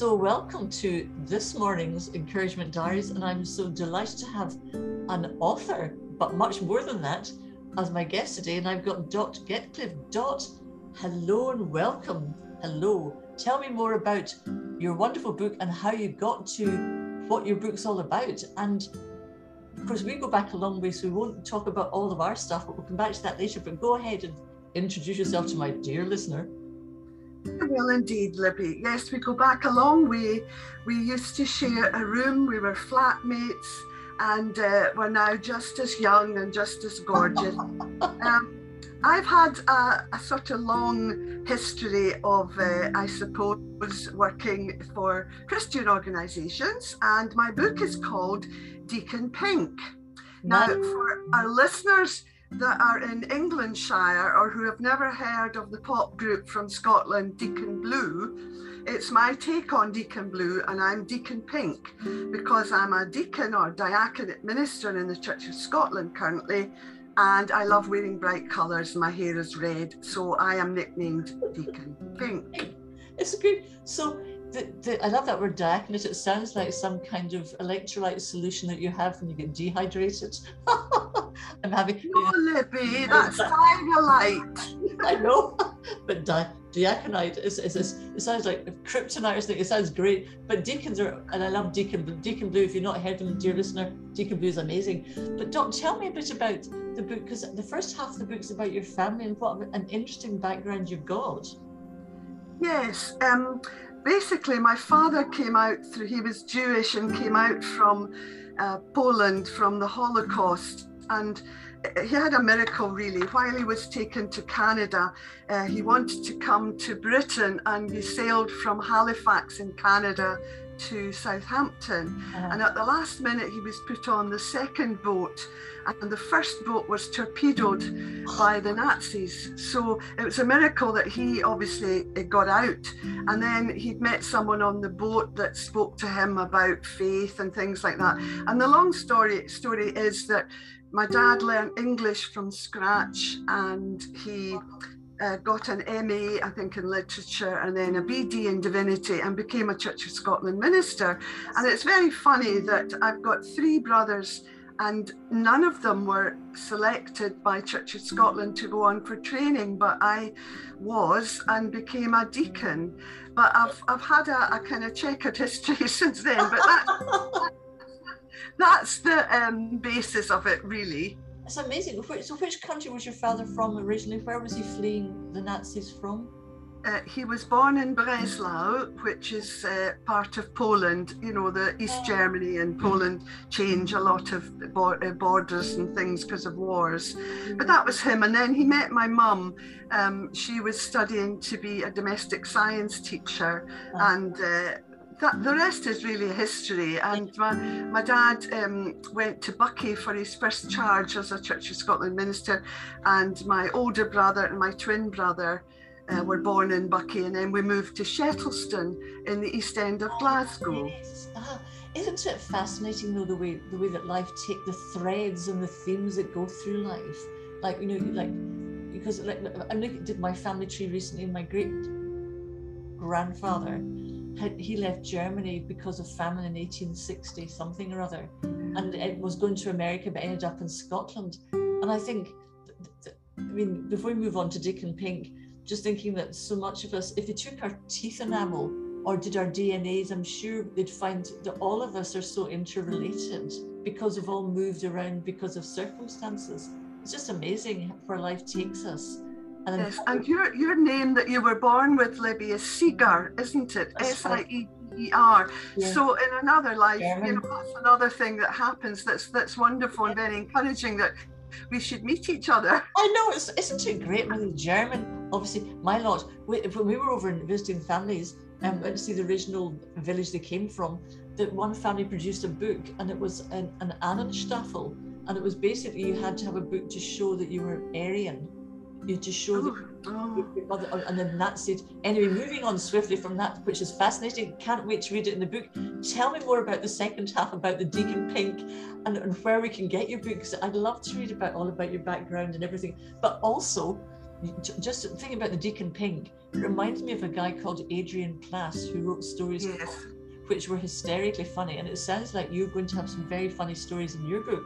So, welcome to this morning's Encouragement Diaries, and I'm so delighted to have an author, but much more than that, as my guest today. And I've got Dot Getcliffe. Dot, hello and welcome. Hello. Tell me more about your wonderful book and how you got to what your book's all about. And of course, we go back a long way, so we won't talk about all of our stuff, but we'll come back to that later. But go ahead and introduce yourself to my dear listener. Well, indeed, Libby. Yes, we go back a long way. We used to share a room, we were flatmates, and uh, we're now just as young and just as gorgeous. um, I've had a, a, sort of long history of, uh, I suppose, working for Christian organisations, and my book is called Deacon Pink. Now, for our listeners, that are in Englandshire or who have never heard of the pop group from Scotland, Deacon Blue, it's my take on Deacon Blue, and I'm Deacon Pink because I'm a deacon or diaconate minister in the Church of Scotland currently, and I love wearing bright colours. My hair is red, so I am nicknamed Deacon Pink. It's good. So the, the, I love that word diaconate. It sounds like some kind of electrolyte solution that you have when you get dehydrated. I'm having. No, Libby, that's light. I know, but di- diaconite is, is, is, it sounds like kryptonite or something. It sounds great, but deacons are, and I love Deacon Blue. Deacon Blue, if you've not heard them, dear listener, Deacon Blue is amazing. But Dot, tell me a bit about the book because the first half of the book is about your family and what an interesting background you've got. Yes. Um, basically, my father came out through, he was Jewish and came out from uh, Poland from the Holocaust. And he had a miracle really. While he was taken to Canada, uh, he wanted to come to Britain and he sailed from Halifax in Canada to Southampton. Uh-huh. And at the last minute, he was put on the second boat, and the first boat was torpedoed by the Nazis. So it was a miracle that he obviously got out. And then he'd met someone on the boat that spoke to him about faith and things like that. And the long story story is that my dad learned English from scratch, and he uh, got an MA, I think, in literature and then a BD in divinity and became a Church of Scotland minister. And it's very funny that I've got three brothers and none of them were selected by Church of Scotland to go on for training, but I was and became a deacon. But I've, I've had a, a kind of checkered history since then, but that, that's the um, basis of it, really. It's amazing. So, which country was your father from originally? Where was he fleeing the Nazis from? Uh, he was born in Breslau, which is uh, part of Poland. You know, the East Germany and Poland change a lot of uh, borders and things because of wars. But that was him. And then he met my mum. Um, she was studying to be a domestic science teacher, and uh, that, the rest is really history. And my, my dad um, went to Buckie for his first charge as a Church of Scotland minister, and my older brother and my twin brother. Uh, were born in Buckie, and then we moved to Shettleston in the east end of Glasgow. Yes. Ah, isn't it fascinating though the way the way that life takes the threads and the themes that go through life? Like you know, like because like I looked at my family tree recently. My great grandfather he left Germany because of famine in 1860 something or other, and it was going to America but ended up in Scotland. And I think, I mean, before we move on to Deacon Pink, just thinking that so much of us, if you took our teeth enamel or did our DNAs, I'm sure they'd find that all of us are so interrelated because we've all moved around because of circumstances. It's just amazing where life takes us. And yes, and your your name that you were born with, Libby, is Sieger, isn't it? S I E E R. So in another life, German. you know, that's another thing that happens. That's that's wonderful and very encouraging. That we should meet each other. I know, it's, isn't it great? The German, obviously, my lot. When we were over visiting families and um, went to see the original village they came from, that one family produced a book, and it was an, an Ahnentafel, and it was basically you had to have a book to show that you were Aryan you to show oh, the oh. oh. and then that's it anyway moving on swiftly from that which is fascinating can't wait to read it in the book tell me more about the second half about the deacon pink and, and where we can get your books i'd love to read about all about your background and everything but also just thinking about the Deacon Pink, it reminds me of a guy called Adrian Plass who wrote stories Yes. which were hysterically funny. And it sounds like you're going to have some very funny stories in your book.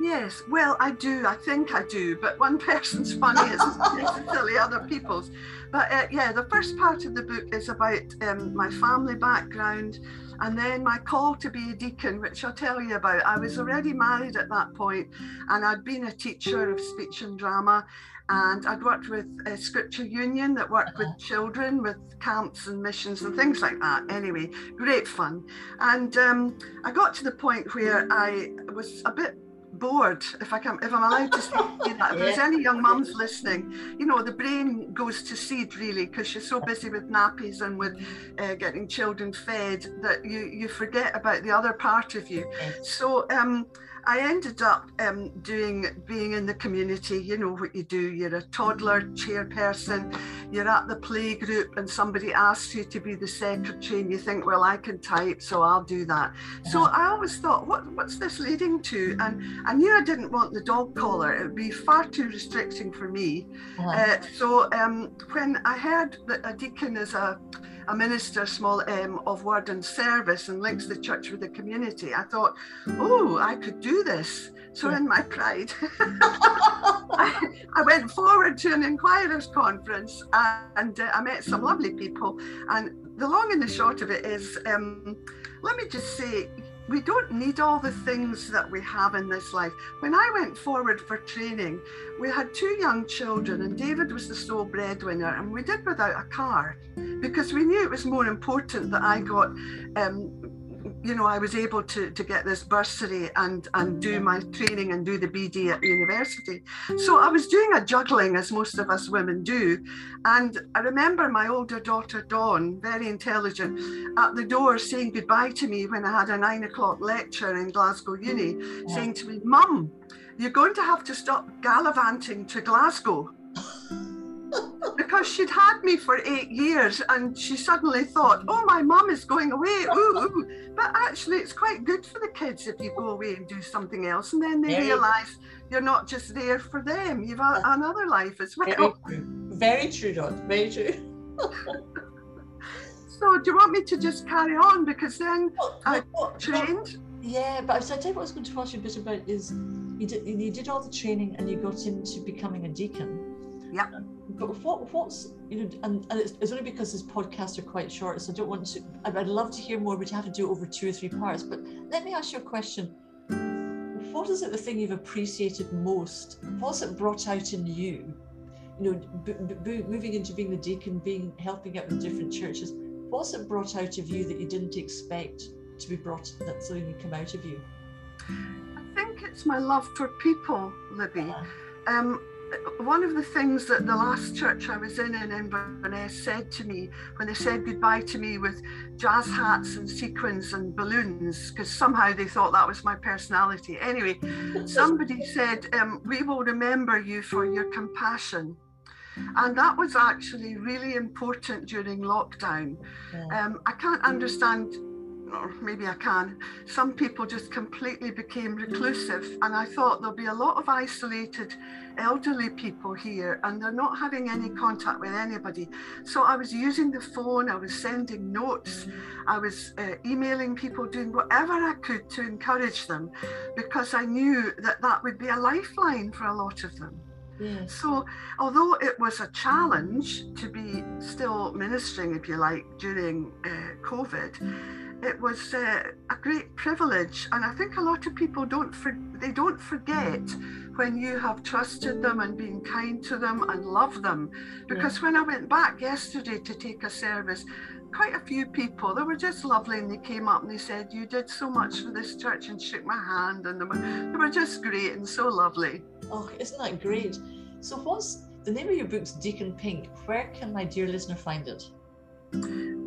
Yes, well, I do. I think I do, but one person's funny isn't necessarily other people's. But uh, yeah, the first part of the book is about um, my family background and then my call to be a deacon, which I'll tell you about. I was already married at that point and I'd been a teacher of speech and drama. And I'd worked with a Scripture Union that worked with children with camps and missions and things like that. Anyway, great fun. And um, I got to the point where I was a bit bored if I can if I'm allowed to say that. If there's any young mums listening, you know, the brain goes to seed really because you're so busy with nappies and with uh, getting children fed that you you forget about the other part of you. So um, I ended up um, doing being in the community. You know what you do. You're a toddler chairperson. You're at the play group, and somebody asks you to be the secretary, and you think, "Well, I can type, so I'll do that." So I always thought, "What what's this leading to?" And I knew I didn't want the dog collar. It would be far too restricting for me. Uh, so um, when I heard that a deacon is a, a minister, small m, of word and service and links the church with the community, I thought, oh, I could do this. So in my pride, I, I went forward to an inquirers conference and uh, I met some lovely people. And the long and the short of it is, um, let me just say, we don't need all the things that we have in this life. When I went forward for training, we had two young children, and David was the sole breadwinner, and we did without a car because we knew it was more important that I got. Um, you know, I was able to, to get this bursary and, and do my training and do the BD at university. So I was doing a juggling, as most of us women do. And I remember my older daughter, Dawn, very intelligent, at the door saying goodbye to me when I had a nine o'clock lecture in Glasgow Uni, saying to me, Mum, you're going to have to stop gallivanting to Glasgow. Because she'd had me for eight years and she suddenly thought, oh, my mum is going away. Ooh, ooh. But actually, it's quite good for the kids if you go away and do something else. And then they Very- realise you're not just there for them, you've a, another life as well. true. Very true, Rod. Very true. So, do you want me to just carry on? Because then What- I what- trained. Yeah, but I said what I was going to ask you a bit about is you did you did all the training and you got into becoming a deacon. Yeah. But what what's you know and, and it's, it's only because this podcasts are quite short, so I don't want to. I'd, I'd love to hear more, but you have to do it over two or three parts. But let me ask you a question. What is it the thing you've appreciated most? What's it brought out in you? You know, b- b- moving into being the deacon, being helping out with different churches. What's it brought out of you that you didn't expect to be brought that something would come out of you? I think it's my love for people, Libby. Uh, Um, one of the things that the last church I was in in Inverness said to me when they said goodbye to me with jazz hats and sequins and balloons, because somehow they thought that was my personality. Anyway, somebody said, um, We will remember you for your compassion. And that was actually really important during lockdown. Um, I can't understand, or maybe I can. Some people just completely became reclusive, and I thought there'll be a lot of isolated elderly people here, and they're not having any contact with anybody. So I was using the phone, I was sending notes, I was uh, emailing people, doing whatever I could to encourage them, because I knew that that would be a lifeline for a lot of them. Yes. So, although it was a challenge to be still ministering, if you like, during uh, COVID, it was uh, a great privilege, and I think a lot of people don't for, they don't forget when you have trusted them and been kind to them and loved them. Because when I went back yesterday to take a service, quite a few people they were just lovely, and they came up and they said, "You did so much for this church," and shook my hand, and they were, they were just great and so lovely. Oh, isn't that great? So, what's the name of your book's Deacon Pink? Where can my dear listener find it?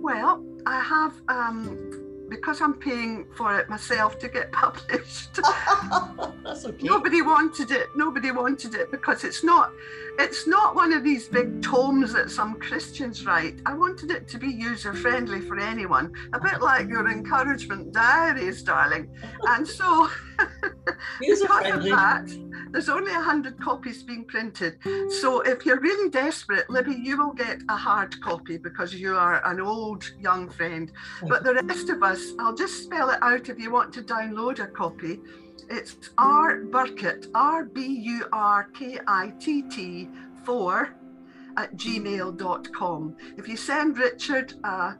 Well, I have um because I'm paying for it myself to get published. That's okay. Nobody wanted it. Nobody wanted it because it's not it's not one of these big tomes that some Christians write. I wanted it to be user friendly for anyone, a bit like your encouragement diaries, darling. And so User friendly. that, there's only 100 copies being printed. So if you're really desperate, Libby, you will get a hard copy because you are an old young friend. But the rest of us, I'll just spell it out if you want to download a copy. It's R Burkitt, R B U R K I T T 4 at gmail.com. If you send Richard uh,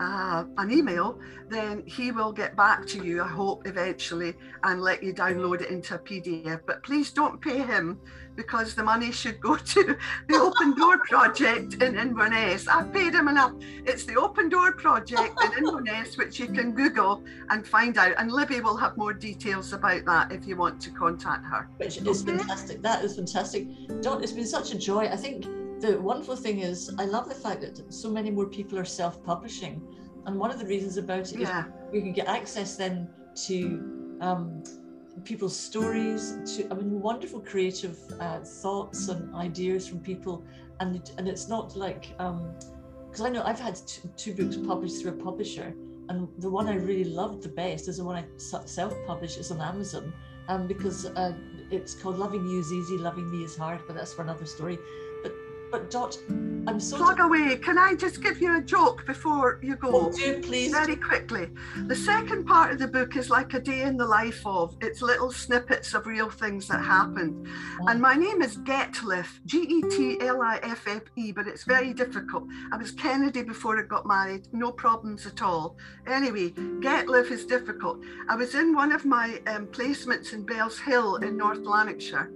uh, an email, then he will get back to you, I hope, eventually, and let you download it into a PDF. But please don't pay him because the money should go to the Open Door Project in Inverness. I've paid him enough. It's the Open Door Project in Inverness, which you can Google and find out. And Libby will have more details about that if you want to contact her. Which is Okay. fantastic. That is fantastic. Dot, it's been such a joy. I think the wonderful thing is, I love the fact that so many more people are self publishing. And one of the reasons about it is Yeah, we can get access then to um, people's stories, to I mean, wonderful creative uh, thoughts and ideas from people, and it, and it's not like because I know I've had two, two books published through a publisher, and the one I really loved the best is the one I self published. It's on Amazon, um, because uh, it's called Loving You is Easy, Loving Me is Hard, but that's for another story. But but Dot, I'm so plug away. Can I just give you a joke before you go? Oh, do please. Very quickly. The second part of the book is like a day in the life of. It's little snippets of real things that happened. And my name is Getcliffe, G E T L I F F E, but it's very difficult. I was Kennedy before I got married, no problems at all. Anyway, Getcliffe is difficult. I was in one of my um, placements in Bellshill in North Lanarkshire,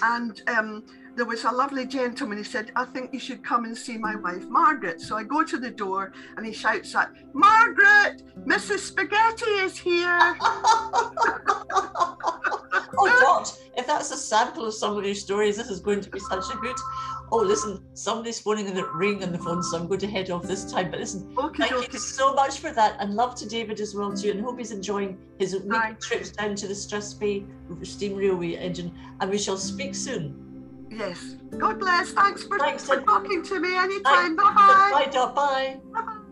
and um, there was a lovely gentleman. He said, I think you should come and see my wife, Margaret. So I go to the door and he shouts out, Margaret, Mrs. Spaghetti is here. oh, Dot, if that's a sample of some of your stories, this is going to be such a good. Oh, listen, somebody's phoning in the ring on the phone, so I'm going to head off this time. But listen, Okay, thank you so much for that, and love to David as well too, and hope he's enjoying his weekly trips down to the Strathspey steam railway engine. And we shall speak soon. Yes. God bless. Thanks for, Thanks, for talking to me anytime. Bye, Dot. Bye. Bye-bye.